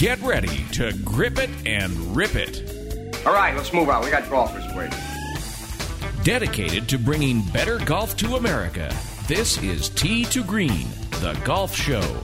Get ready to grip it and rip it. All right, let's move on. We got golfers waiting. Dedicated to bringing better golf to America, this is Tee to Green, the golf show.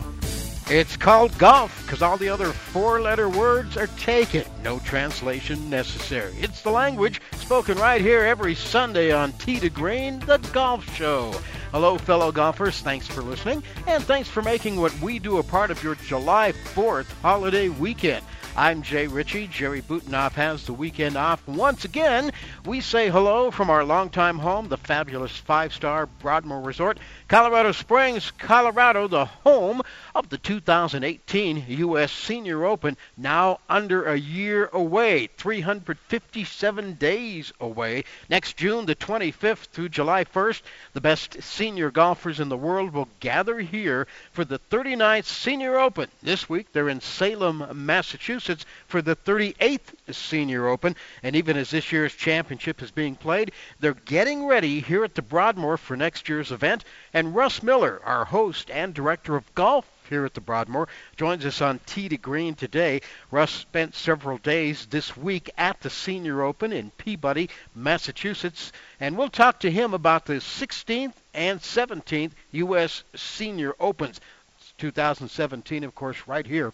It's called golf because all the other four letter words are taken. No translation necessary. It's the language spoken right here every Sunday on Tee to Green, the golf show. Hello, fellow golfers. Thanks for listening, and thanks for making what we do a part of your July 4th holiday weekend. I'm Jay Ritchie. Jerry Butenoff has the weekend off once again. We say hello from our longtime home, the fabulous five star Broadmoor Resort, Colorado Springs, Colorado, the home of the 2018 U.S. Senior Open, now under a year away, 357 days away. Next June the 25th through July 1st, the best senior golfers in the world will gather here for the 39th Senior Open. This week they're in Salem, Massachusetts for the 38th Senior Open. And even as this year's championship is being played, they're getting ready here at the Broadmoor for next year's event. And Russ Miller, our host and director of golf here at the Broadmoor, joins us on Tee to Green today. Russ spent several days this week at the Senior Open in Peabody, Massachusetts, and we'll talk to him about the 16th and 17th U.S. Senior Opens. It's 2017, of course, right here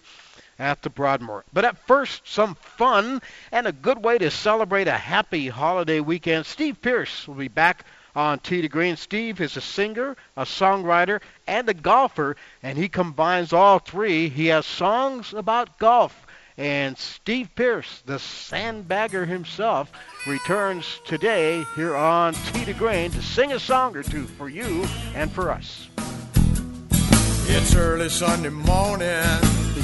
at the Broadmoor. But at first, some fun and a good way to celebrate a happy holiday weekend. Steve Pierce will be back on Tee to Green. Steve is a singer, a songwriter, and a golfer, and he combines all three. He has songs about golf. And Steve Pierce, the sandbagger himself, returns today here on Tee to Green to sing a song or two for you and for us. It's early Sunday morning,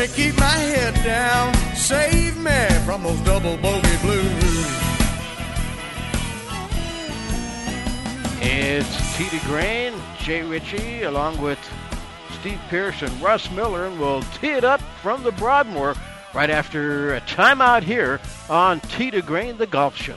me keep my head down, save me from those double bogey blues. It's Tee to Green, Jay Ritchie, along with Steve Pierce and Russ Miller, and we'll tee it up from the Broadmoor right after a timeout here on Tee to Green, the golf show.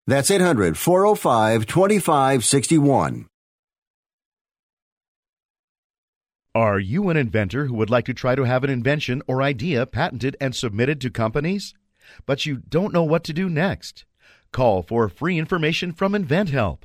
That's 800 405 2561. Are you an inventor who would like to try to have an invention or idea patented and submitted to companies? But you don't know what to do next? Call for free information from InventHelp.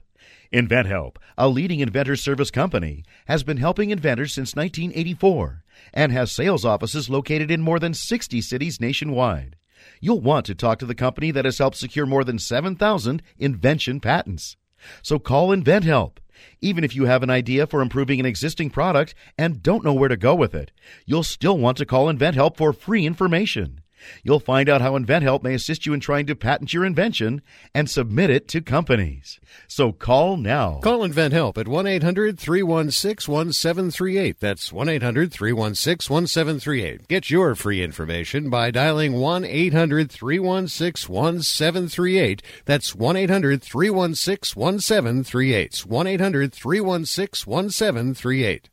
InventHelp, a leading inventor service company, has been helping inventors since 1984 and has sales offices located in more than 60 cities nationwide. You'll want to talk to the company that has helped secure more than 7,000 invention patents. So call InventHelp. Even if you have an idea for improving an existing product and don't know where to go with it, you'll still want to call InventHelp for free information. You'll find out how InventHelp may assist you in trying to patent your invention and submit it to companies. So call now. Call InventHelp at 1 800 316 1738. That's 1 800 316 1738. Get your free information by dialing 1 800 316 1738. That's 1 800 316 1738. 1 800 316 1738.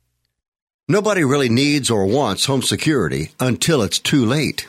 Nobody really needs or wants home security until it's too late.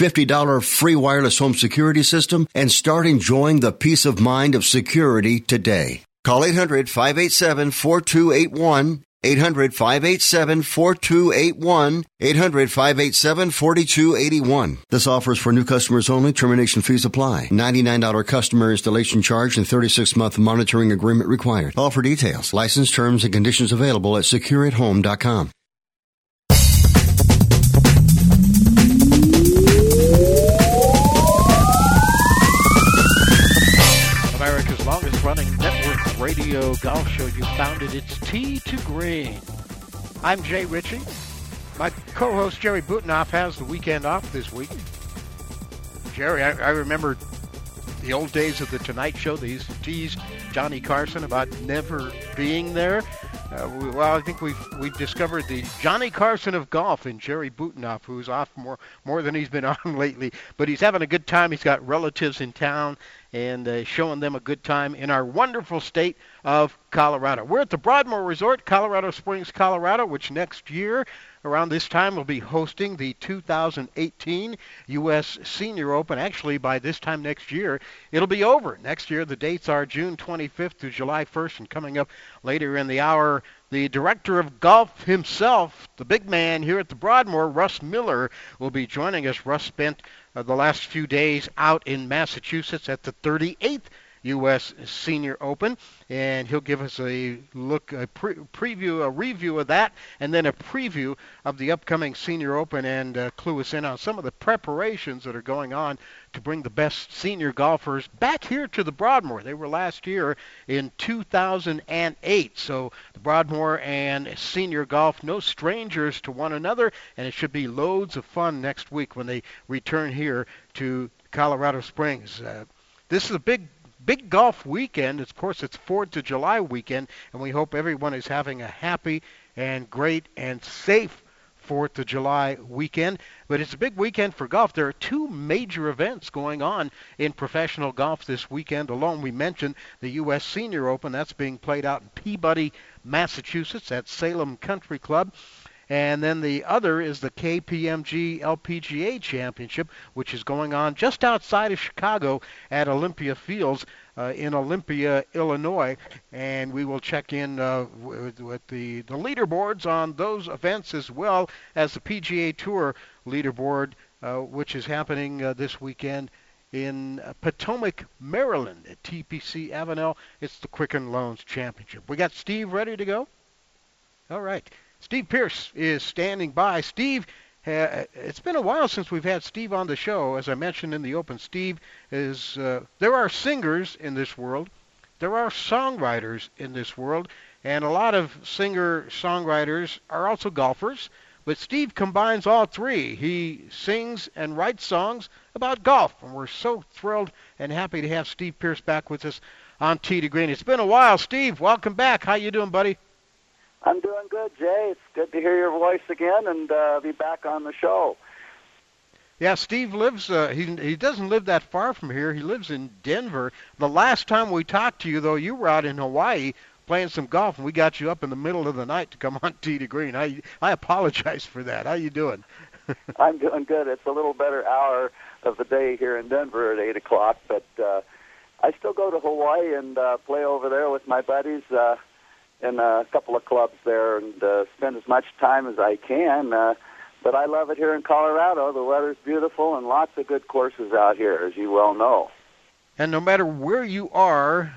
$50 free wireless home security system and start enjoying the peace of mind of security today. Call 800 587 4281. 800 587 4281. 800 587 4281. This offer is for new customers only. Termination fees apply. $99 customer installation charge and 36 month monitoring agreement required. For details. License terms and conditions available at secureathome.com. radio golf show. You found it. It's Tee to Green. I'm Jay Ritchie. My co-host Jerry Butenoff has the weekend off this week. Jerry, I, I remember the old days of the Tonight Show. They used to tease Johnny Carson about never being there. Uh, we, well, I think we've we've discovered the Johnny Carson of golf in Jerry Butenoff, who's off more more than he's been on lately. But he's having a good time. He's got relatives in town and uh, showing them a good time in our wonderful state of Colorado. We're at the Broadmoor Resort, Colorado Springs, Colorado, which next year around this time we'll be hosting the 2018 U.S. Senior Open. Actually, by this time next year, it'll be over. Next year, the dates are June 25th to July 1st, and coming up later in the hour, the director of golf himself, the big man here at the Broadmoor, Russ Miller, will be joining us. Russ spent uh, the last few days out in Massachusetts at the 38th U.S. Senior Open, and he'll give us a look, a pre- preview, a review of that, and then a preview of the upcoming Senior Open, and uh, clue us in on some of the preparations that are going on to bring the best senior golfers back here to the Broadmoor. They were last year in 2008, so the Broadmoor and senior golf, no strangers to one another, and it should be loads of fun next week when they return here to Colorado Springs. Uh, this is a big big golf weekend. Of course, it's 4th of July weekend, and we hope everyone is having a happy and great and safe 4th of July weekend. But it's a big weekend for golf. There are two major events going on in professional golf this weekend alone. We mentioned the U.S. Senior Open. That's being played out in Peabody, Massachusetts at Salem Country Club. And then the other is the KPMG LPGA Championship, which is going on just outside of Chicago at Olympia Fields uh, in Olympia, Illinois. And we will check in uh, with, with the, the leaderboards on those events as well as the PGA Tour leaderboard, uh, which is happening uh, this weekend in Potomac, Maryland at TPC Avenel. It's the Quicken Loans Championship. We got Steve ready to go? All right. Steve Pierce is standing by. Steve, uh, it's been a while since we've had Steve on the show. As I mentioned in the open, Steve is. Uh, there are singers in this world, there are songwriters in this world, and a lot of singer songwriters are also golfers. But Steve combines all three. He sings and writes songs about golf, and we're so thrilled and happy to have Steve Pierce back with us on Tee to Green. It's been a while, Steve. Welcome back. How you doing, buddy? I'm doing good, Jay. It's good to hear your voice again and uh, be back on the show. Yeah, Steve lives. Uh, he he doesn't live that far from here. He lives in Denver. The last time we talked to you, though, you were out in Hawaii playing some golf, and we got you up in the middle of the night to come on Tee to Green. I I apologize for that. How you doing? I'm doing good. It's a little better hour of the day here in Denver at eight o'clock, but uh, I still go to Hawaii and uh, play over there with my buddies. Uh, in a couple of clubs there and uh, spend as much time as I can. Uh, but I love it here in Colorado. The weather's beautiful and lots of good courses out here, as you well know. And no matter where you are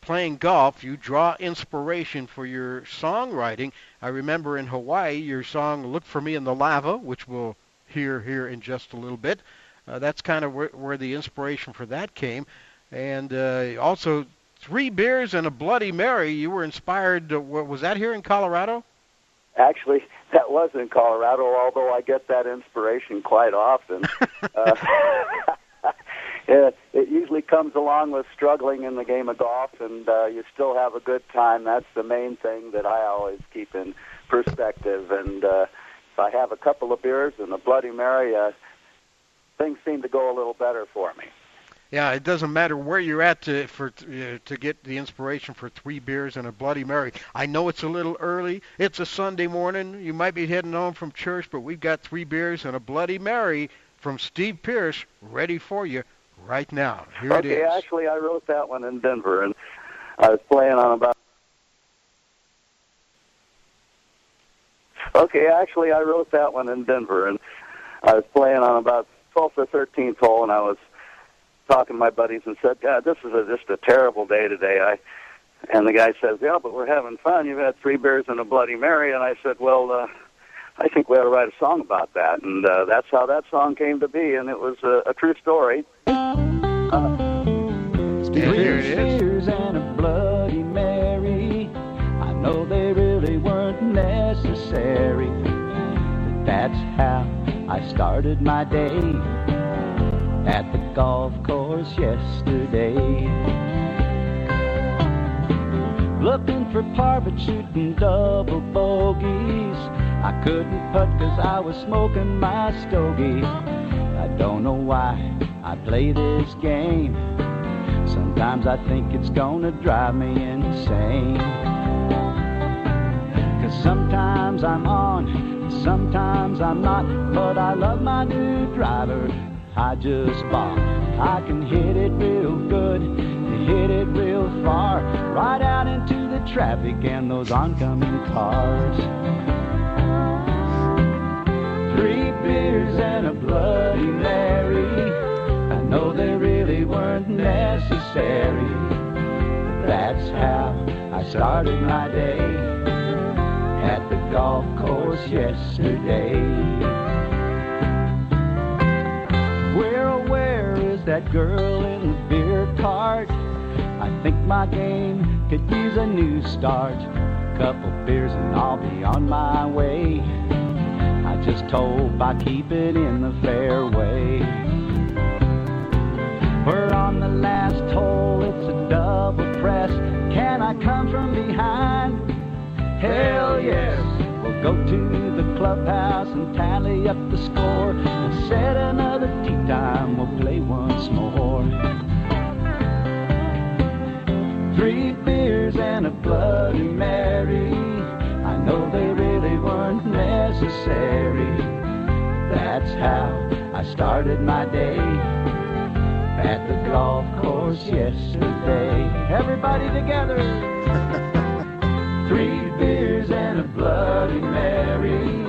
playing golf, you draw inspiration for your songwriting. I remember in Hawaii, your song "Look for Me in the Lava," which we'll hear here in just a little bit. Uh, that's kind of where, where the inspiration for that came. And uh, also Three beers and a Bloody Mary. You were inspired. To, was that here in Colorado? actually, that was in Colorado, although I get that inspiration quite often. uh, it, it usually comes along with struggling in the game of golf, and uh, you still have a good time. That's the main thing that I always keep in perspective. And uh, if I have a couple of beers and a Bloody Mary, uh, things seem to go a little better for me. Yeah, it doesn't matter where you're at to for uh, to get the inspiration for three beers and a Bloody Mary. I know it's a little early. It's a Sunday morning. You might be heading home from church, but we've got three beers and a Bloody Mary from Steve Pierce ready for you right now. Here okay, it is. actually, I wrote that one in Denver, and I was playing on about. Okay, actually, I wrote that one in Denver, and I was playing on about 12th or 13th hole, and I was talking to my buddies and said, "God, this is a, just a terrible day today." I and the guy says, "Yeah, but we're having fun. You've had three beers and a Bloody Mary." And I said, "Well, uh, I think we ought to write a song about that." And uh, that's how that song came to be, and it was a, a true story. Uh, Three beers and a Bloody Mary. I know they really weren't necessary, but that's how I started my day at the golf course yesterday. Looking for par but shooting double bogeys. I couldn't putt cause I was smoking my stogie. I don't know why I play this game. Sometimes I think it's gonna drive me insane. Cause sometimes I'm on, sometimes I'm not, but I love my new driver I just bought. I can hit it real good, hit it real far, right out into the traffic and those oncoming cars. Three beers and a Bloody Mary. I know they really weren't necessary. That's how I started my day at the golf course yesterday. Girl in the beer cart? I think my game could use a new start. Couple beers and I'll be on my way. I just hope I keep it in the fairway. We're on the last hole, it's a double press. Can I come from behind? Hell yes. Go to the clubhouse and tally up the score. And set another tee time, we'll play once more. Three beers and a Bloody Mary. I know they really weren't necessary. That's how I started my day at the golf course yesterday. Everybody together. Three beers and a Bloody Mary.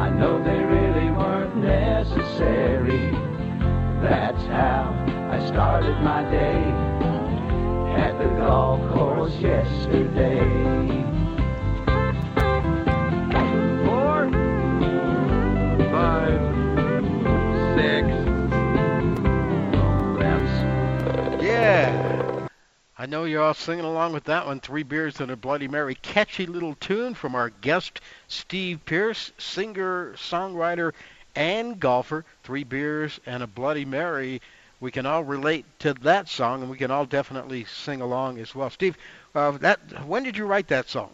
I know they really weren't necessary. That's how I started my day at the golf course yesterday. I know you're all singing along with that one. Three beers and a Bloody Mary. Catchy little tune from our guest, Steve Pierce, singer, songwriter, and golfer. Three beers and a Bloody Mary. We can all relate to that song, and we can all definitely sing along as well. Steve, uh, that when did you write that song?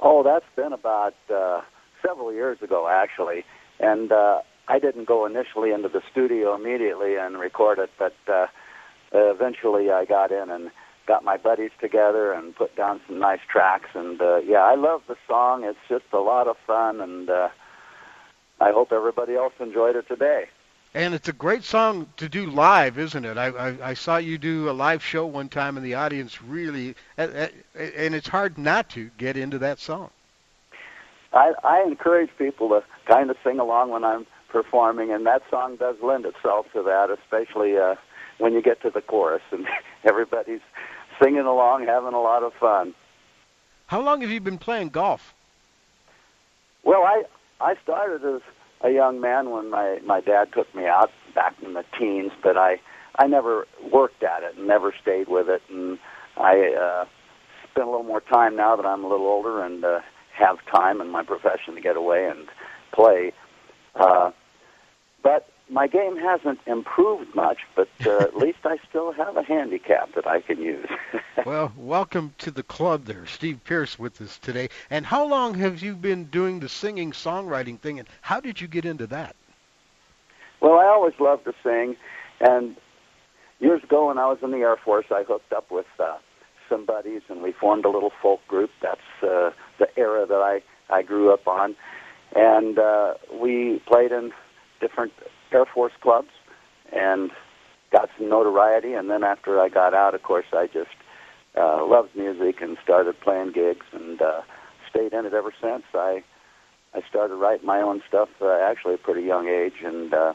Oh, that's been about uh, several years ago, actually. And uh, I didn't go initially into the studio immediately and record it, but uh, eventually I got in and got my buddies together and put down some nice tracks. And uh, yeah, I love the song. It's just a lot of fun, and uh, I hope everybody else enjoyed it today. And it's a great song to do live, isn't it? I, I, I saw you do a live show one time, and the audience really, and it's hard not to get into that song. I, I encourage people to kind of sing along when I'm performing, and that song does lend itself to that, especially uh, when you get to the chorus and everybody's singing along, having a lot of fun. How long have you been playing golf? Well, I I started as a young man when my my dad took me out back in the teens, but I I never worked at it and never stayed with it, and I uh, spend a little more time now that I'm a little older and uh, have time in my profession to get away and play. Uh, but my game hasn't improved much, but uh, at least I still have a handicap that I can use. well, welcome to the club there. Steve Pierce with us today. And how long have you been doing the singing songwriting thing, and how did you get into that? Well, I always loved to sing, and years ago when I was in the Air Force, I hooked up with uh, some buddies, and we formed a little folk group. That's uh, the era that I, I grew up on. And uh, we played in different Air Force clubs and got some notoriety. And then after I got out, of course, I just uh, loved music and started playing gigs and uh, stayed in it ever since. I I started writing my own stuff uh, actually at a pretty young age and uh,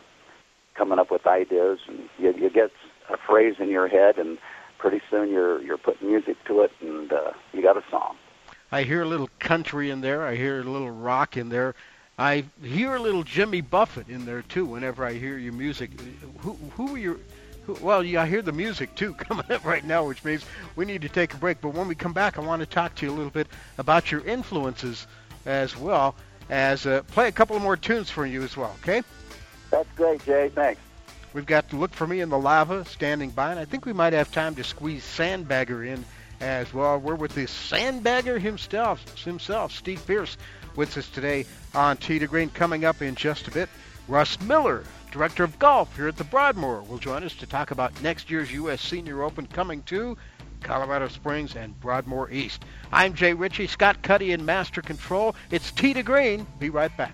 coming up with ideas. And you, you get a phrase in your head, and pretty soon you're you're putting music to it, and uh, you got a song. I hear a little country in there. I hear a little rock in there. I hear a little Jimmy Buffett in there too. Whenever I hear your music, who who are your who, well, yeah, I hear the music too coming up right now, which means we need to take a break. But when we come back, I want to talk to you a little bit about your influences as well as uh, play a couple more tunes for you as well. Okay? That's great, Jay. Thanks. We've got to look for me in the lava standing by, and I think we might have time to squeeze Sandbagger in as well. We're with the Sandbagger himself, himself, Steve Pierce with us today on Tee to Green. Coming up in just a bit, Russ Miller, Director of Golf here at the Broadmoor, will join us to talk about next year's U.S. Senior Open coming to Colorado Springs and Broadmoor East. I'm Jay Ritchie, Scott Cuddy in Master Control. It's Tee to Green. Be right back.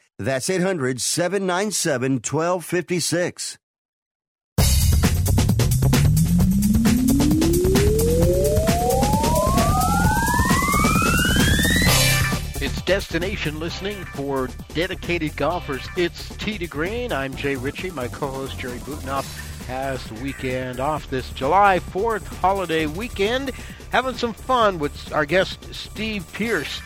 That's 800 797 1256. It's destination listening for dedicated golfers. It's Tee to Green. I'm Jay Ritchie. My co-host Jerry Butenoff has the weekend off this July 4th holiday weekend, having some fun with our guest Steve Pierce.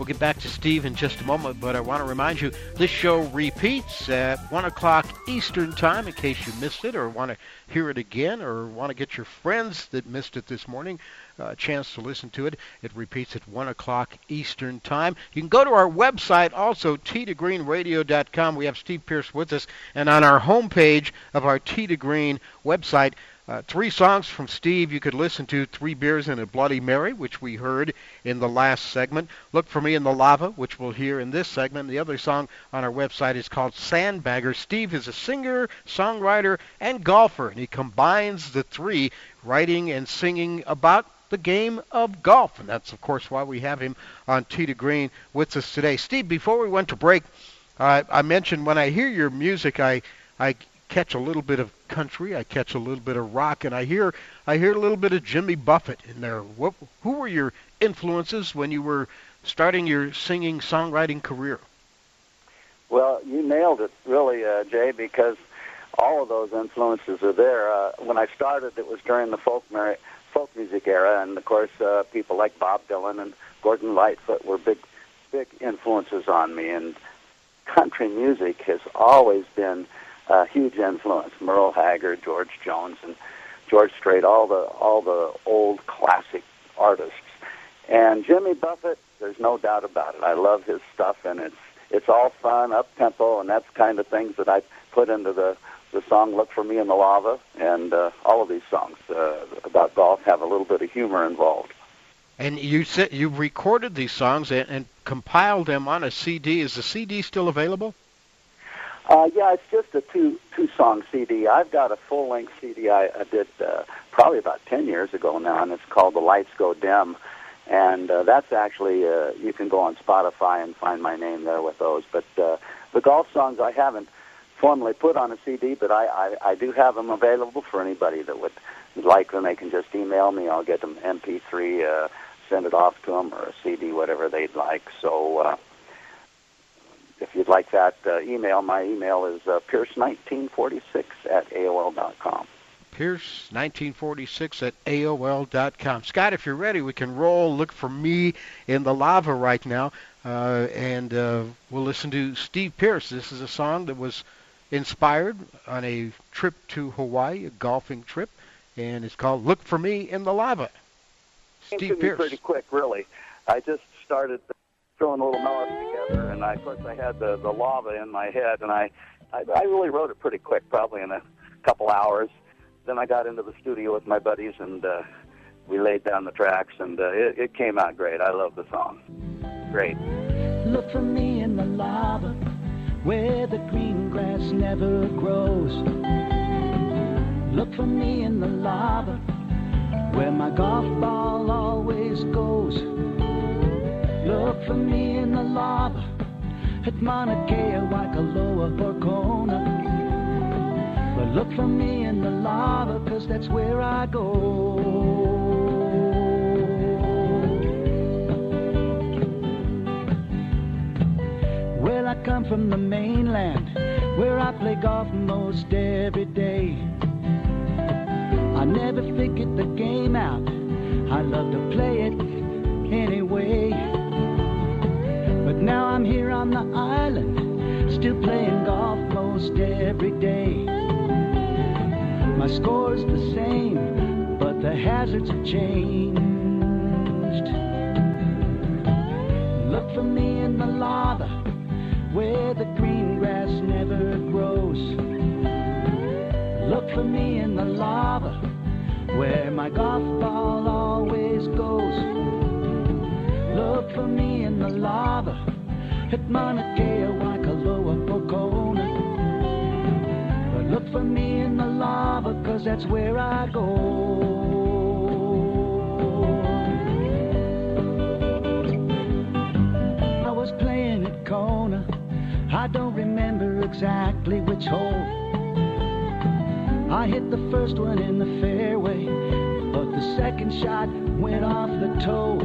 We'll get back to Steve in just a moment, but I want to remind you this show repeats at 1 o'clock Eastern Time in case you missed it or want to hear it again or want to get your friends that missed it this morning uh, a chance to listen to it. It repeats at 1 o'clock Eastern Time. You can go to our website also, t2greenradio.com. We have Steve Pierce with us. And on our homepage of our Tee to Green website, uh, three songs from Steve you could listen to Three Beers and a Bloody Mary, which we heard in the last segment. Look for Me in the Lava, which we'll hear in this segment. The other song on our website is called Sandbagger. Steve is a singer, songwriter, and golfer, and he combines the three, writing and singing about the game of golf. And that's, of course, why we have him on Tee to Green with us today. Steve, before we went to break, uh, I mentioned when I hear your music, I, I catch a little bit of country, I catch a little bit of rock, and I hear I hear a little bit of Jimmy Buffett in there. What, who were your influences when you were starting your singing songwriting career? Well, you nailed it, really, uh, Jay, because all of those influences are there. Uh, when I started, it was during the folk mer- folk music era, and of course, uh, people like Bob Dylan and Gordon Lightfoot were big, big influences on me. And country music has always been a huge influence. Merle Haggard, George Jones, and George Strait, all the all the old classic artists. And Jimmy Buffett, there's no doubt about it. I love his stuff, and it's it's all fun, up tempo, and that's kind of things that I put into the the song "Look for Me in the Lava," and uh, all of these songs uh, about golf have a little bit of humor involved. And you said you recorded these songs and, and compiled them on a CD. Is the CD still available? Uh, yeah, it's just a two two song CD. I've got a full length CD I, I did uh, probably about ten years ago now, and it's called "The Lights Go Dim," and uh, that's actually uh, you can go on Spotify and find my name there with those. But uh, the golf songs I haven't formally put on a CD, but I, I, I do have them available for anybody that would like them. They can just email me. I'll get them MP3, uh, send it off to them, or a CD, whatever they'd like. So uh, if you'd like that uh, email, my email is uh, pierce1946 at AOL dot com. Pierce1946 at AOL.com. Scott, if you're ready, we can roll. Look for me in the lava right now. Uh, and uh, we'll listen to Steve Pierce. This is a song that was inspired on a trip to Hawaii, a golfing trip, and it's called "Look for Me in the Lava." Steve Pierce. Pretty quick, really. I just started throwing a little melodies together, and I, of course I had the the lava in my head, and I, I I really wrote it pretty quick, probably in a couple hours. Then I got into the studio with my buddies, and uh, we laid down the tracks, and uh, it, it came out great. I love the song. Great. Look for me in the lava where the green grass never grows. Look for me in the lava where my golf ball always. For me in the lava at Mauna Kea, Waikoloa, or Kona. But look for me in the lava, cause that's where I go. Well, I come from the mainland where I play golf most every day. I never figured the game out. I love to play it anyway. Now I'm here on the island, still playing golf most every day. My score's the same, but the hazards have changed. Look for me in the lava where the green grass never grows. Look for me in the lava where my golf ball always goes. Look for me in the lava at Mauna Kea, Waikoloa, or Kona. But look for me in the lava, cause that's where I go. I was playing at Kona. I don't remember exactly which hole. I hit the first one in the fairway, but the second shot went off the toe.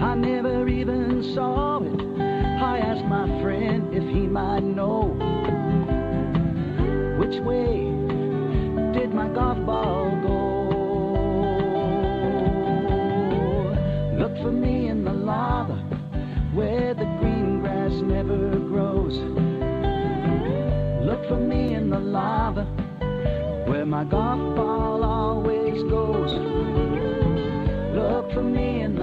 I never even saw. I asked my friend if he might know which way did my golf ball go. Look for me in the lava where the green grass never grows. Look for me in the lava where my golf ball always goes. Look for me in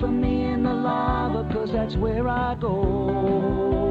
for me in the lava, cause that's where I go.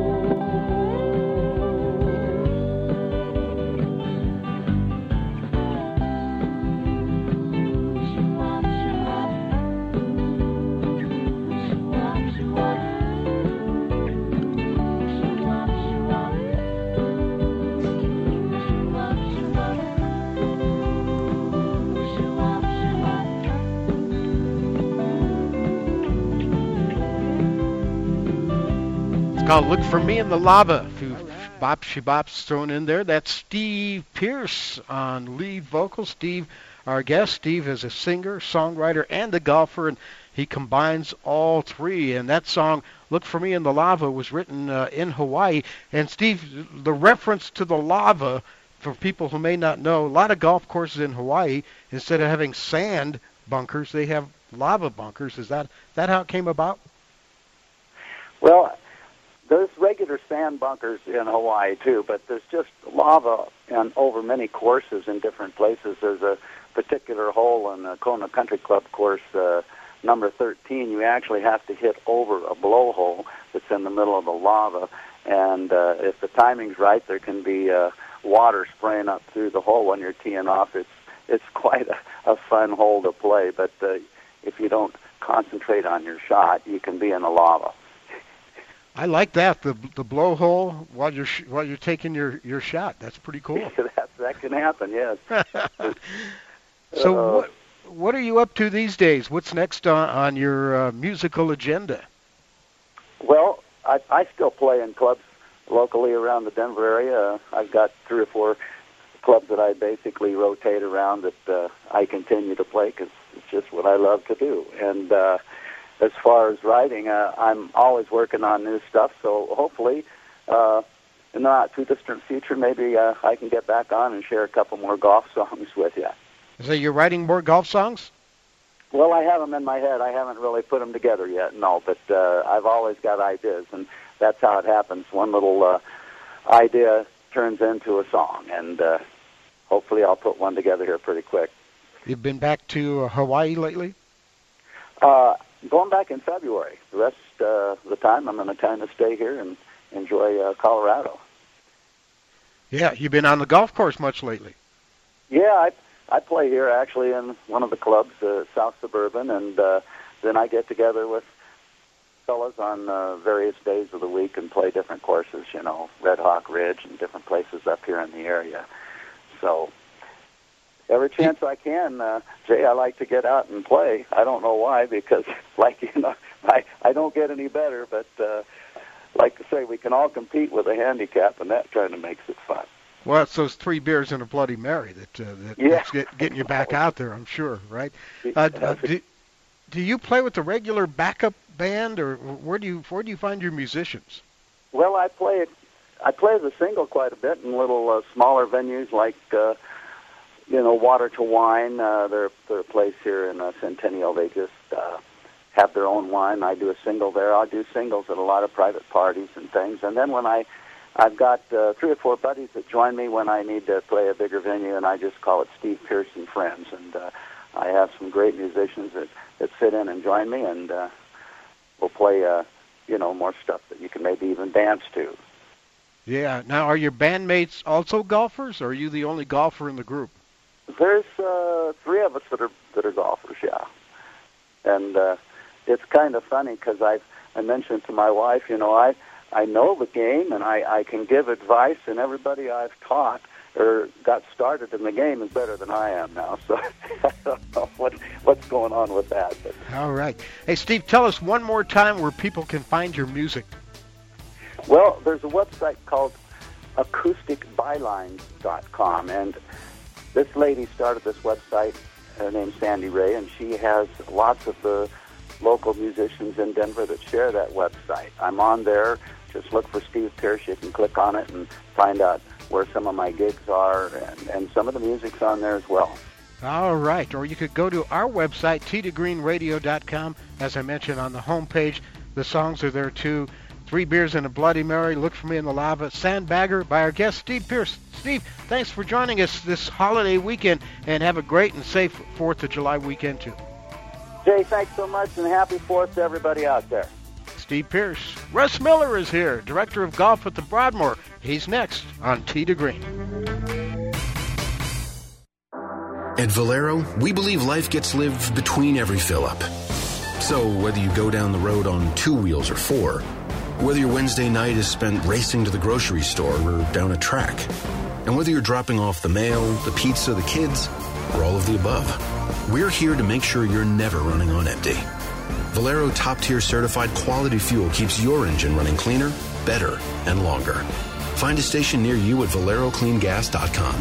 Called Look for Me in the Lava. A few bop bops thrown in there. That's Steve Pierce on lead vocals. Steve, our guest, Steve is a singer, songwriter, and a golfer, and he combines all three. And that song, Look for Me in the Lava, was written uh, in Hawaii. And Steve, the reference to the lava, for people who may not know, a lot of golf courses in Hawaii, instead of having sand bunkers, they have lava bunkers. Is that that how it came about? Well, there's regular sand bunkers in Hawaii too, but there's just lava and over many courses in different places. There's a particular hole in the Kona Country Club course, uh, number 13. You actually have to hit over a blowhole that's in the middle of the lava, and uh, if the timing's right, there can be uh, water spraying up through the hole when you're teeing off. It's it's quite a, a fun hole to play, but uh, if you don't concentrate on your shot, you can be in the lava. I like that the the blowhole while you're sh- while you're taking your your shot. That's pretty cool. that that can happen, yes. so Uh, what what are you up to these days? What's next on on your uh, musical agenda? Well, I, I still play in clubs locally around the Denver area. I've got three or four clubs that I basically rotate around that uh, I continue to play because it's just what I love to do. And uh, as far as writing, uh, I'm always working on new stuff. So hopefully, uh, in the not too distant future, maybe uh, I can get back on and share a couple more golf songs with you. So you're writing more golf songs? Well, I have them in my head. I haven't really put them together yet, no. But uh, I've always got ideas, and that's how it happens. One little uh, idea turns into a song, and uh, hopefully, I'll put one together here pretty quick. You've been back to uh, Hawaii lately? Uh, going back in February. The rest uh, of the time, I'm going to kind of stay here and enjoy uh, Colorado. Yeah, you've been on the golf course much lately. Yeah, I I play here actually in one of the clubs, uh, South Suburban, and uh, then I get together with fellas on uh, various days of the week and play different courses. You know, Red Hawk Ridge and different places up here in the area. So every chance I can, uh, Jay, I like to get out and play. I don't know why, because like you know, I I don't get any better, but uh, like to say, we can all compete with a handicap, and that kind of makes it fun. Well, it's those three beers and a Bloody Mary that uh, that Yeah. that's get, getting you back out there. I'm sure, right? Uh, uh, do, do you play with the regular backup band, or where do you where do you find your musicians? Well, I play I play as a single quite a bit in little uh, smaller venues like uh, you know Water to Wine. Uh, they're a place here in uh, Centennial. They just uh, have their own wine. I do a single there. I do singles at a lot of private parties and things. And then when I I've got uh, three or four buddies that join me when I need to play a bigger venue, and I just call it Steve Pierce and Friends. And uh, I have some great musicians that that sit in and join me, and uh, we'll play uh, you know, more stuff that you can maybe even dance to. Yeah. Now, are your bandmates also golfers, or are you the only golfer in the group? There's uh, three of us that are that are golfers, yeah. And uh, it's kind of funny because I I mentioned to my wife, you know, I I know the game and I I can give advice, and everybody I've taught or got started in the game is better than I am now. So I don't know what what's going on with that. But. All right. Hey, Steve, tell us one more time where people can find your music. Well, there's a website called acousticbylines.com, and this lady started this website. Her name's Sandy Ray, and she has lots of the local musicians in Denver that share that website. I'm on there. Just look for Steve Pierce. You can click on it and find out where some of my gigs are, and, and some of the music's on there as well. All right. Or you could go to our website, tdgreenradio.com. As I mentioned on the homepage, the songs are there too. Three Beers and a Bloody Mary, Look for Me in the Lava, Sandbagger by our guest Steve Pierce. Steve, thanks for joining us this holiday weekend and have a great and safe 4th of July weekend too. Jay, thanks so much and happy 4th to everybody out there. Steve Pierce. Russ Miller is here, Director of Golf at the Broadmoor. He's next on Tee to Green. At Valero, we believe life gets lived between every fill up. So whether you go down the road on two wheels or four, whether your Wednesday night is spent racing to the grocery store or down a track, and whether you're dropping off the mail, the pizza, the kids, or all of the above, we're here to make sure you're never running on empty. Valero top tier certified quality fuel keeps your engine running cleaner, better, and longer. Find a station near you at valerocleangas.com.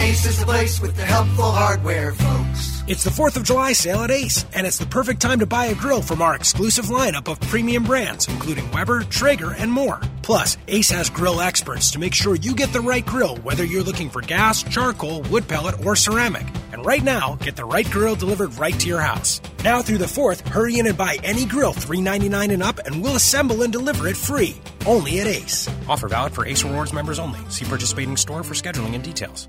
Ace is the place with the helpful hardware, folks. It's the 4th of July sale at Ace, and it's the perfect time to buy a grill from our exclusive lineup of premium brands, including Weber, Traeger, and more. Plus, Ace has grill experts to make sure you get the right grill, whether you're looking for gas, charcoal, wood pellet, or ceramic. And right now, get the right grill delivered right to your house. Now through the 4th, hurry in and buy any grill $3.99 and up, and we'll assemble and deliver it free. Only at Ace. Offer valid for Ace Rewards members only. See participating store for scheduling and details.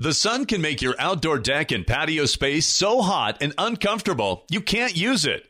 The sun can make your outdoor deck and patio space so hot and uncomfortable you can't use it.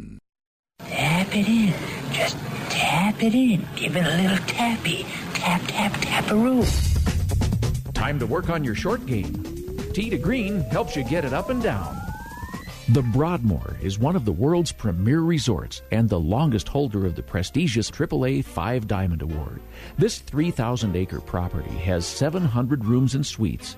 Tap it in. Just tap it in. Give it a little tappy. Tap, tap, taparoo. Time to work on your short game. Tee to Green helps you get it up and down. The Broadmoor is one of the world's premier resorts and the longest holder of the prestigious AAA Five Diamond Award. This 3,000 acre property has 700 rooms and suites,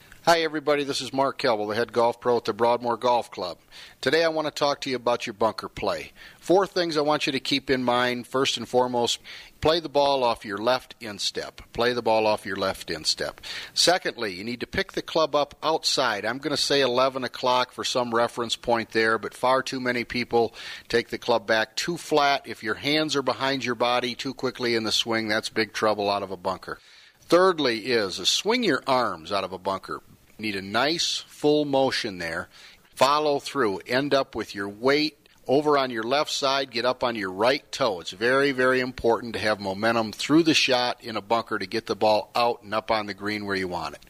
Hi, everybody. This is Mark Kelble, the head golf pro at the Broadmoor Golf Club. Today, I want to talk to you about your bunker play. Four things I want you to keep in mind. First and foremost, play the ball off your left instep. Play the ball off your left instep. Secondly, you need to pick the club up outside. I'm going to say 11 o'clock for some reference point there, but far too many people take the club back too flat. If your hands are behind your body too quickly in the swing, that's big trouble out of a bunker. Thirdly, is uh, swing your arms out of a bunker. Need a nice full motion there. Follow through. End up with your weight over on your left side, get up on your right toe. It's very, very important to have momentum through the shot in a bunker to get the ball out and up on the green where you want it.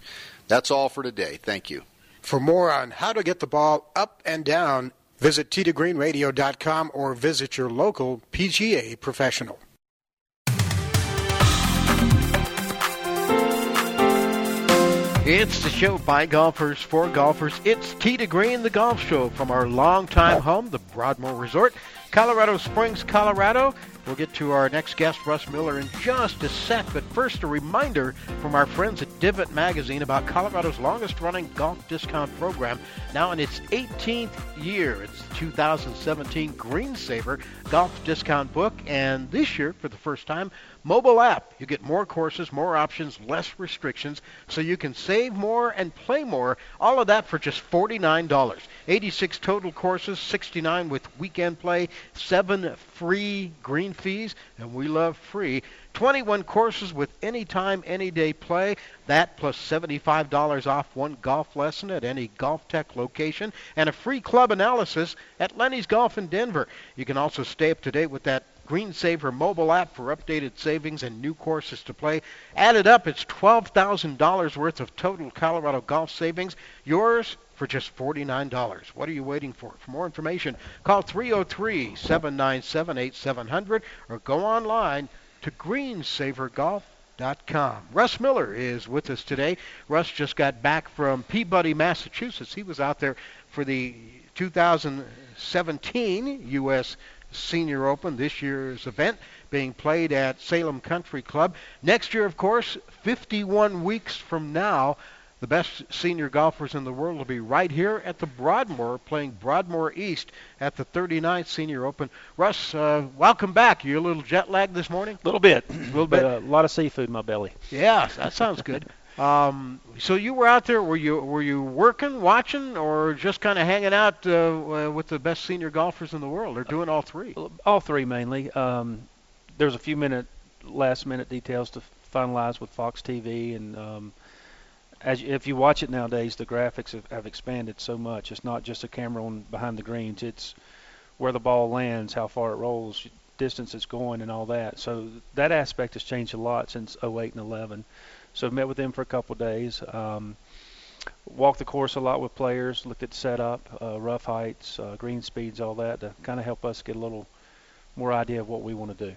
That's all for today. Thank you. For more on how to get the ball up and down, visit tgreenradio.com or visit your local PGA professional. It's the show by golfers for golfers. It's Tee to Green, the golf show from our longtime home, the Broadmoor Resort, Colorado Springs, Colorado. We'll get to our next guest, Russ Miller, in just a sec. But first, a reminder from our friends at Divot Magazine about Colorado's longest running golf discount program, now in its 18th year. It's the 2017 Greensaver Golf Discount Book, and this year, for the first time, Mobile app. You get more courses, more options, less restrictions, so you can save more and play more. All of that for just $49. 86 total courses, 69 with weekend play, 7 free green fees, and we love free. 21 courses with anytime, any day play. That plus $75 off one golf lesson at any GolfTEC location, and a free club analysis at Lenny's Golf in Denver. You can also stay up to date with that Greensaver mobile app for updated savings and new courses to play. Added up, it's $12,000 worth of total Colorado golf savings. Yours for just $49. What are you waiting for? For more information, call 303 797 8700 or go online to greensavergolf.com. Russ Miller is with us today. Russ just got back from Peabody, Massachusetts. He was out there for the 2017 U.S. Senior Open, this year's event being played at Salem Country Club. Next year, of course, 51 weeks from now, the best senior golfers in the world will be right here at the Broadmoor playing Broadmoor East at the 39th Senior Open. Russ, uh, welcome back. You a little jet lagged this morning? A little bit. A little bit. A lot of seafood in my belly. Yeah, that sounds good. Um, so you were out there. Were you were you working, watching, or just kind of hanging out uh, with the best senior golfers in the world, or doing all three? All three mainly. Um, there's a few minute, last minute details to finalize with Fox TV, and um, as if you watch it nowadays, the graphics have, have expanded so much. It's not just a camera on behind the greens. It's where the ball lands, how far it rolls, distance it's going, and all that. So that aspect has changed a lot since 08 and 11. So I've met with them for a couple of days. Um, walked the course a lot with players, looked at setup, uh, rough heights, uh, green speeds, all that to kind of help us get a little more idea of what we want to do.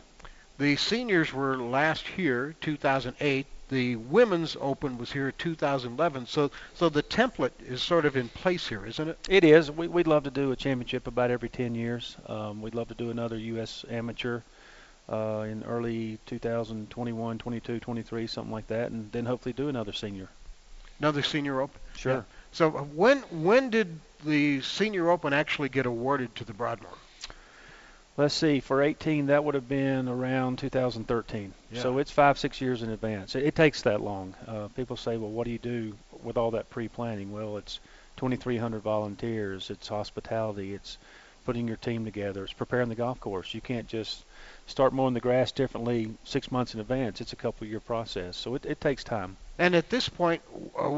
The seniors were last here, 2008. The women's open was here 2011. So, so the template is sort of in place here, isn't it? It is. We, would love to do a championship about every 10 years. Um, we'd love to do another U.S. amateur uh, in early 2021, 22, 23, something like that, and then hopefully do another senior. Another senior open. Sure. Yeah. So uh, when when did the senior open actually get awarded to the Broadmoor? Let's see. For 18, that would have been around 2013. Yeah. So it's five, six years in advance. It, it takes that long. Uh, people say, well, what do you do with all that pre-planning? Well, it's 2,300 volunteers. It's hospitality. It's putting your team together. It's preparing the golf course. You can't just start mowing the grass differently six months in advance. It's a couple year process, so it, it takes time. And at this point,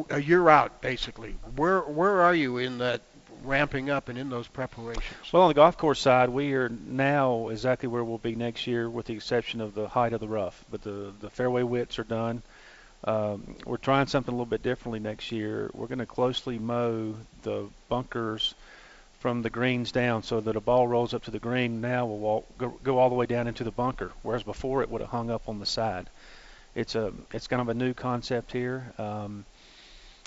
a year out, basically, where where are you in that ramping up and in those preparations? Well, on the golf course side, we are now exactly where we'll be next year, with the exception of the height of the rough. But the the fairway widths are done. Um, we're trying something a little bit differently next year. We're going to closely mow the bunkers from the greens down so that a ball rolls up to the green now will walk, go, go all the way down into the bunker, whereas before it would have hung up on the side. it's a it's kind of a new concept here. Um,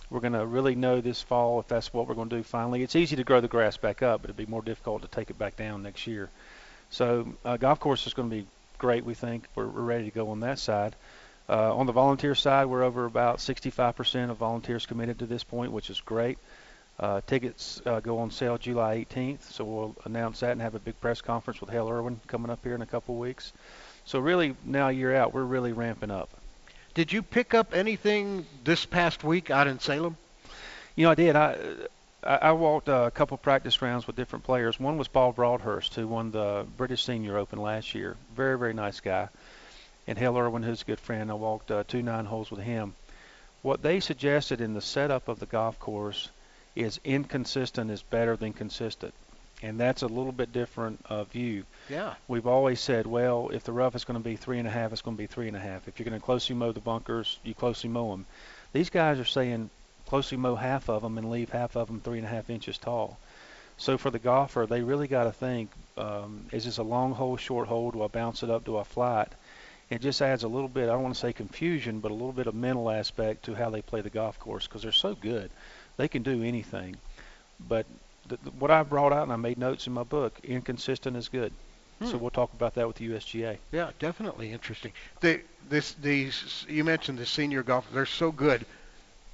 we're going to really know this fall if that's what we're going to do finally. It's easy to grow the grass back up, but it'd be more difficult to take it back down next year. So uh, golf course is going to be great. We think we're, we're ready to go on that side. Uh, on the volunteer side, we're over about 65% of volunteers committed to this point, which is great. Uh, tickets uh, go on sale July 18th, so we'll announce that and have a big press conference with Hale Irwin coming up here in a couple of weeks. So really, now year out, we're really ramping up. Did you pick up anything this past week out in Salem? You know, I did. I I walked a couple practice rounds with different players. One was Paul Broadhurst, who won the British Senior Open last year. Very, very nice guy. And Hale Irwin, who's a good friend. I walked uh, two nine holes with him. What they suggested in the setup of the golf course is inconsistent is better than consistent. And that's a little bit different uh, view. Yeah. We've always said, well, if the rough is going to be three and a half, it's going to be three and a half. If you're going to closely mow the bunkers, you closely mow them. These guys are saying closely mow half of them and leave half of them three and a half inches tall. So for the golfer, they really got to think: um, Is this a long hole, short hole? Do I bounce it up? Do I fly it? It just adds a little bit. I don't want to say confusion, but a little bit of mental aspect to how they play the golf course because they're so good. They can do anything. But the, the, what I brought out and I made notes in my book, inconsistent is good. Hmm. So we'll talk about that with the USGA. Yeah, definitely interesting. The this these you mentioned the senior golf. They're so good.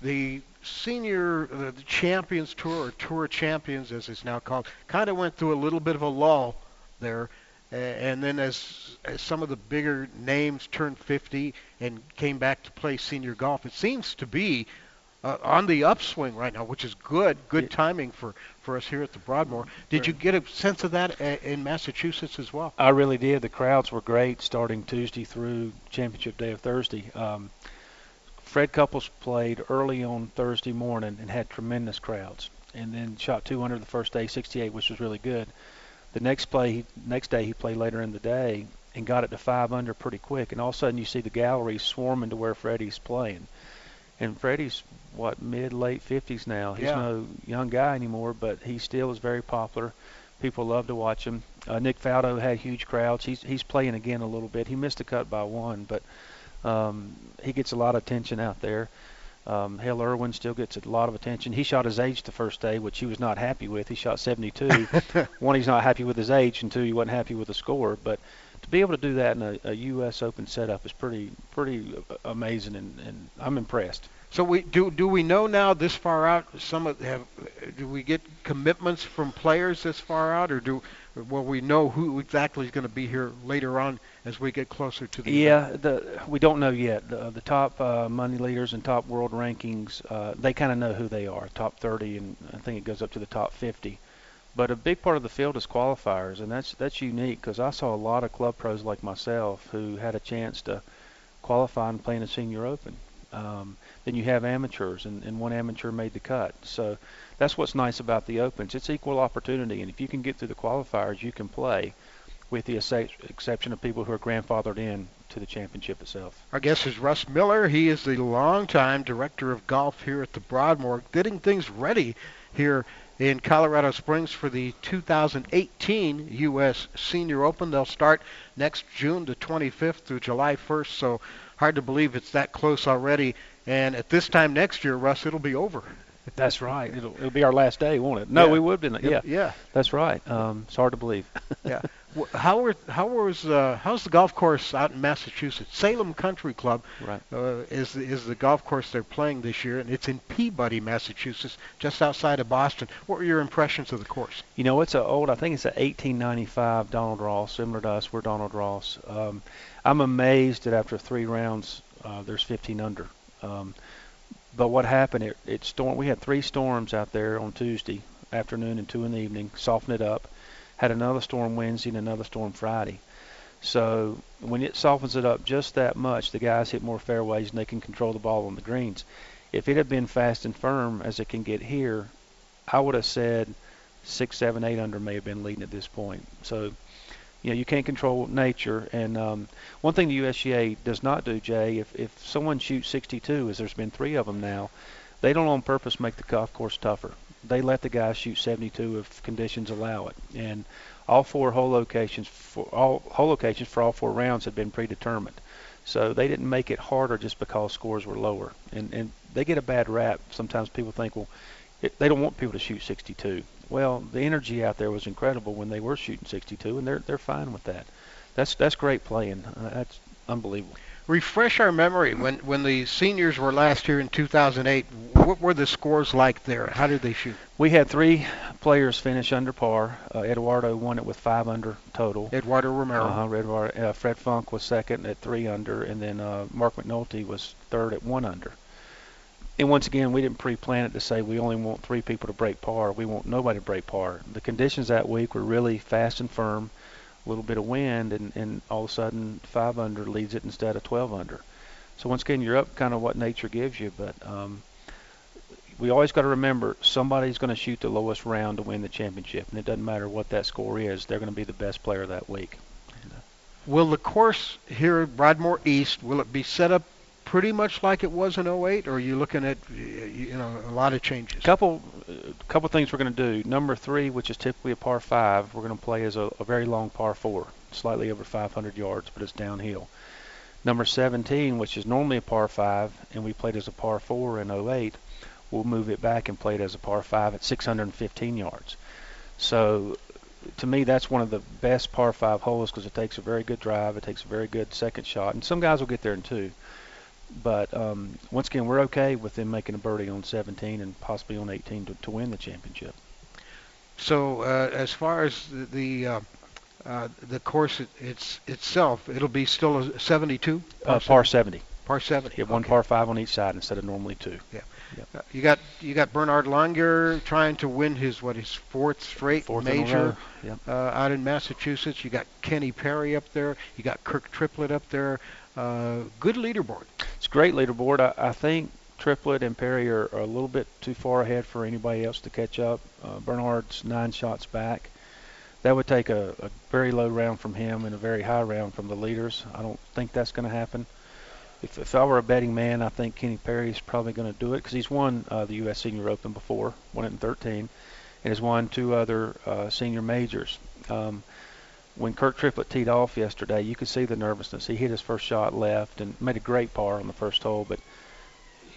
The senior the, the Champions Tour or Tour Champions as it's now called kind of went through a little bit of a lull there. Uh, and then as, as some of the bigger names turned 50 and came back to play senior golf, it seems to be uh, on the upswing right now, which is good. Good timing for, for us here at the Broadmoor. Did you get a sense of that in Massachusetts as well? I really did. The crowds were great starting Tuesday through championship day of Thursday. Um, Fred Couples played early on Thursday morning and had tremendous crowds, and then shot 200 the first day, 68, which was really good. The next play, next day he played later in the day and got it to five under pretty quick, and all of a sudden you see the gallery swarming to where Freddie's playing and Freddie's what mid late 50s now. He's yeah. no young guy anymore, but he still is very popular. People love to watch him. Uh, Nick Faldo had huge crowds. He's he's playing again a little bit. He missed a cut by one, but um, he gets a lot of attention out there. Um, Hale Irwin still gets a lot of attention. He shot his age the first day, which he was not happy with. He shot 72. One, he's not happy with his age, and two, he wasn't happy with the score. But to be able to do that in a, a U.S. Open setup is pretty pretty amazing, and, and I'm impressed. So we do do we know now this far out? Some of have do we get commitments from players this far out, or do will we know who exactly is going to be here later on as we get closer to the? Yeah, the we don't know yet. The, the top uh, money leaders and top world rankings, uh, they kind of know who they are. Top 30, and I think it goes up to the top 50. But a big part of the field is qualifiers, and that's that's unique because I saw a lot of club pros like myself who had a chance to qualify and play in a senior open. Um, then you have amateurs, and, and one amateur made the cut. So that's what's nice about the opens. It's equal opportunity, and if you can get through the qualifiers, you can play, with the exception of people who are grandfathered in to the championship itself. Our guest is Russ Miller. He is the longtime director of golf here at the Broadmoor, getting things ready here in Colorado Springs for the 2018 U.S. Senior Open. They'll start next June the 25th through July 1st, so hard to believe it's that close already. And at this time next year, Russ, it'll be over. That's right. It'll, it'll be our last day, won't it? No, yeah. we would be. Yeah, yeah. That's right. Um, it's hard to believe. yeah. How were how was uh, how's the golf course out in Massachusetts? Salem Country Club right. uh, is is the golf course they're playing this year, and it's in Peabody, Massachusetts, just outside of Boston. What were your impressions of the course? You know, it's an old. I think it's an 1895 Donald Ross, similar to us. We're Donald Ross. Um, I'm amazed that after three rounds, uh, there's 15 under. Um, but what happened? It, it storm. We had three storms out there on Tuesday afternoon and two in the evening. Softened it up had another storm Wednesday and another storm Friday. So when it softens it up just that much, the guys hit more fairways and they can control the ball on the greens. If it had been fast and firm as it can get here, I would have said six, seven, eight under may have been leading at this point. So, you know, you can't control nature. And um, one thing the USGA does not do, Jay, if if someone shoots 62, as there's been three of them now, they don't on purpose make the golf course tougher they let the guys shoot 72 if conditions allow it. And all four hole locations for all hole locations for all four rounds had been predetermined. So they didn't make it harder just because scores were lower. And and they get a bad rap. Sometimes people think, well, it, they don't want people to shoot 62. Well, the energy out there was incredible when they were shooting 62, and they're they're fine with that. That's that's great playing. Uh, that's unbelievable. Refresh our memory when when the seniors were last here in 2008. What were the scores like there? How did they shoot? We had three players finish under par. Uh, Eduardo won it with five under total. Eduardo Romero. Uh-huh, Eduardo, uh, Fred Funk was second at three under, and then uh, Mark McNulty was third at one under. And once again, we didn't pre-plan it to say we only want three people to break par. We want nobody to break par. The conditions that week were really fast and firm a little bit of wind, and, and all of a sudden five under leads it instead of 12 under. So once again, you're up kind of what nature gives you, but um, we always got to remember somebody's going to shoot the lowest round to win the championship, and it doesn't matter what that score is. They're going to be the best player that week. Will the course here at Broadmoor East will it be set up pretty much like it was in 08, or are you looking at you know a lot of changes? Couple, uh, couple things we're going to do. Number three, which is typically a par five, we're going to play as a, a very long par four, slightly over 500 yards, but it's downhill. Number 17, which is normally a par five, and we played as a par four in 08, we'll move it back and play it as a par five at 615 yards. So to me, that's one of the best par five holes because it takes a very good drive, it takes a very good second shot, and some guys will get there in two. But um, once again, we're okay with them making a birdie on 17 and possibly on 18 to, to win the championship. So uh, as far as the the, uh, uh, the course it, it's itself, it'll be still a 72. Par, par 70. Par 70. You have one okay. par five on each side instead of normally two. Yeah. Uh, you got you got Bernhard Langer trying to win his what his fourth straight Fourth major row. Yep. uh, out in Massachusetts. You got Kenny Perry up there. You got Kirk Triplett up there. Uh, good leaderboard. It's a great leaderboard. I, I think Triplett and Perry are, are a little bit too far ahead for anybody else to catch up. Uh, Bernhard's nine shots back. That would take a, a very low round from him and a very high round from the leaders. I don't think that's going to happen. If, if I were a betting man, I think Kenny Perry is probably going to do it because he's won uh, the U.S. Senior Open before, won it in 13, and has won two other uh, senior majors. Um, when Kirk Triplett teed off yesterday, you could see the nervousness. He hit his first shot left and made a great par on the first hole. But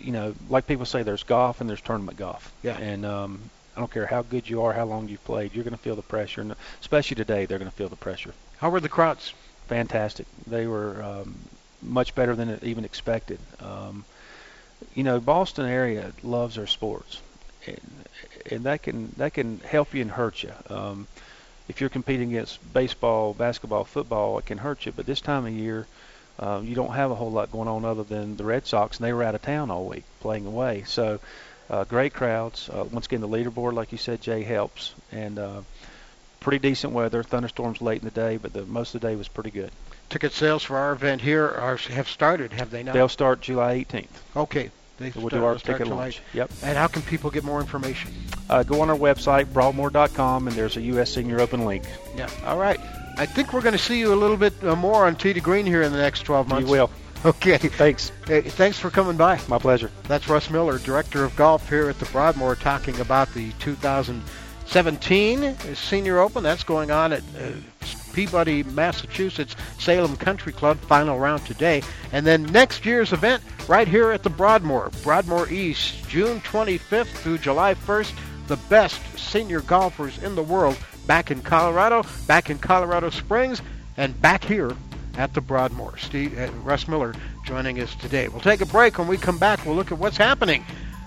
you know, like people say, there's golf and there's tournament golf. Yeah. And um, I don't care how good you are, how long you've played, you're going to feel the pressure. And especially today, they're going to feel the pressure. How were the crowds? Fantastic. They were um, much better than it even expected. Um, you know, Boston area loves their sports, and, and that can that can help you and hurt you. Um, if you're competing against baseball, basketball, football, it can hurt you. But this time of year, um, you don't have a whole lot going on other than the Red Sox, and they were out of town all week playing away. So, uh, great crowds. Uh, once again, the leaderboard, like you said, Jay helps, and uh, pretty decent weather. Thunderstorms late in the day, but the most of the day was pretty good. Ticket sales for our event here are, have started, have they not? They'll start July 18th. Okay. They So we'll start- do our start ticket launch. Yep. And how can people get more information? Uh, go on our website, broadmoor.com, and there's a U.S. Senior Open link. Yeah. All right. I think we're going to see you a little bit uh, more on Tee to Green here in the next 12 months. You will. Okay. Thanks. Hey, thanks for coming by. My pleasure. That's Russ Miller, Director of Golf here at the Broadmoor, talking about the 2017 Senior Open. That's going on at uh, Peabody, Massachusetts, Salem Country Club, final round today. And then next year's event right here at the Broadmoor, Broadmoor East, June 25th through July 1st. The best senior golfers in the world back in Colorado, back in Colorado Springs, and back here at the Broadmoor. Steve, uh, Russ Miller joining us today. We'll take a break. When we come back, we'll look at what's happening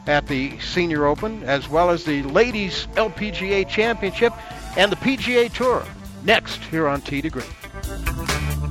at the Senior Open, as well as the Ladies LPGA Championship and the PGA Tour. Next, here on Tee to Green.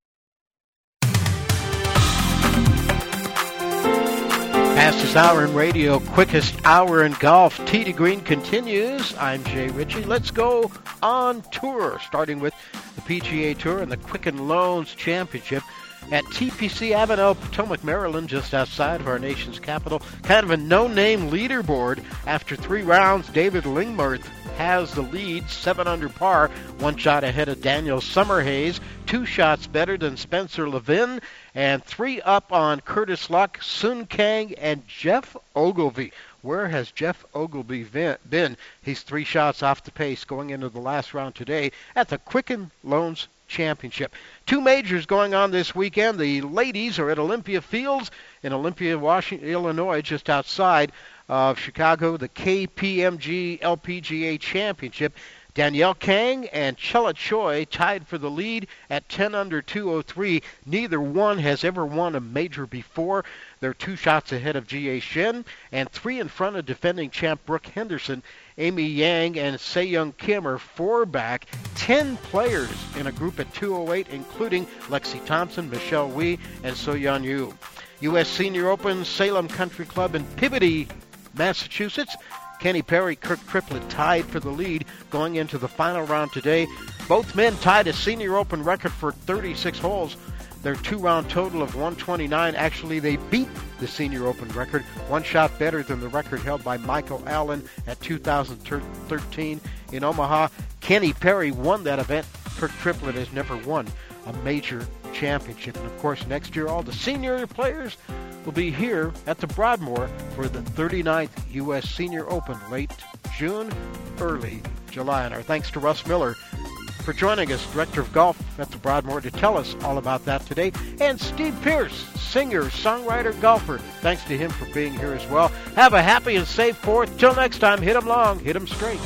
Fastest hour in radio, quickest hour in golf. Tee to Green continues. I'm Jay Ritchie. Let's go on tour, starting with the PGA Tour and the Quicken Loans Championship at TPC Avenel, Potomac, Maryland, just outside of our nation's capital. Kind of a no-name leaderboard. After three rounds, David Lingmerth has the lead, seven under par, one shot ahead of Daniel Summerhays, two shots better than Spencer Levin, and three up on Curtis Luck, Sung Kang, and Geoff Ogilvy. Where has Geoff Ogilvy been? He's three shots off the pace going into the last round today at the Quicken Loans Championship. Two majors going on this weekend. The ladies are at Olympia Fields in Olympia, Washington, Illinois, just outside of Chicago, the KPMG LPGA Championship. Danielle Kang and Chella Choi tied for the lead at 10 under 203. Neither one has ever won a major before. They're two shots ahead of G.A. Shin and three in front of defending champ Brooke Henderson. Amy Yang and Sei Young Kim are four back. Ten players in a group at 208, including Lexi Thompson, Michelle Wie, and So Yeon Ryu. U.S. Senior Open, Salem Country Club in Peabody, Massachusetts. Kenny Perry, Kirk Triplett tied for the lead going into the final round today. Both men tied a Senior Open record for 36 holes. Their two round total of 129. Actually, they beat the Senior Open record, one shot better than the record held by Michael Allen at 2013 in Omaha. Kenny Perry won that event. Kirk Triplett has never won a major championship. And of course, next year, all the senior players will be here at the Broadmoor for the 39th U.S. Senior Open, late June, early July. And our thanks to Russ Miller for joining us, Director of Golf at the Broadmoor, to tell us all about that today. And Steve Pierce, singer, songwriter, golfer. Thanks to him for being here as well. Have a happy and safe fourth. Till next time, hit 'em long, hit 'em straight.